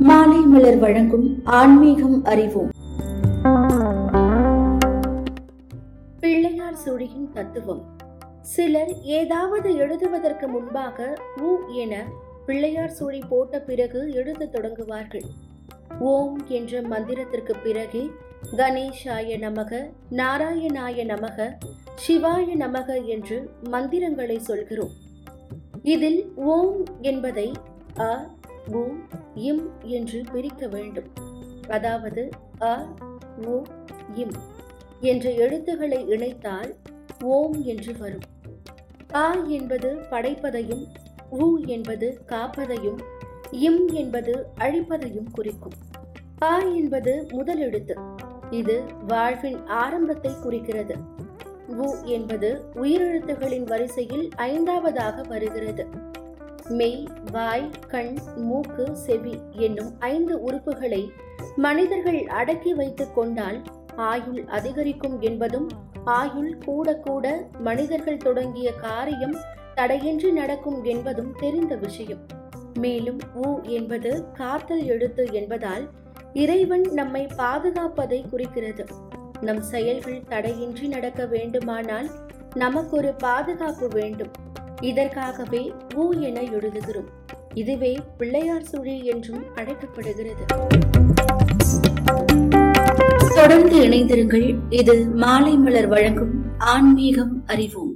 மாலை மலர் வழங்கும் ஆன்மீகம் அறிவோம். பிள்ளையார் சுழியின் தத்துவம். சிலர் ஏதாவது எழுதுவதற்கு முன்பாக உ என பிள்ளையார் சுழி போட்ட பிறகு எழுதத் தொடங்குவார்கள். ஓம் என்ற மந்திரத்திற்கு பிறகே கணேஷாய நமக நாராயணாய நமக சிவாய நமக என்று மந்திரங்களை சொல்கிறோம். இதில் ஓம் என்பதை அ உ இம் என்று பிரிக்க வேண்டும். அதாவது அ உ இம் என்ற எழுத்துக்களை இணைத்தால் ஓம் என்று வரும். ஆ என்பது படைப்பதையும் உ என்பது காப்பதையும் இம் என்பது அழிப்பதையும் குறிக்கும். ஆ என்பது முதல் எழுத்து. இது வாழ்வின் ஆரம்பத்தை குறிக்கிறது. உ என்பது உயிரெழுத்துகளின் வரிசையில் ஐந்தாவதாக வருகிறது. மெய் வாய் கண் மூக்கு செவி என்னும் ஐந்து உறுப்புகளை மனிதர்கள் அடக்கி வைத்துக் கொண்டால் ஆயுள் அதிகரிக்கும் என்பதும் ஆயுள் கூட கூட மனிதர்கள் தொடங்கிய காரியம் தடையின்றி நடக்கும் என்பதும் தெரிந்த விஷயம். மேலும் உ என்பது காத்தல் எழுத்து என்பதால் இறைவன் நம்மை பாதுகாப்பதை குறிக்கிறது. நம் செயல்கள் தடையின்றி நடக்க வேண்டுமானால் நமக்கு ஒரு பாதுகாப்பு வேண்டும். இதற்காகவே ஊ என எழுதுகிறோம். இதுவே பிள்ளையார் சுழி என்றும் அழைக்கப்படுகிறது. தொடர்ந்து இணைந்திருங்கள். இது மாலை மலர் வழங்கும் ஆன்மீகம் அறிவோம்.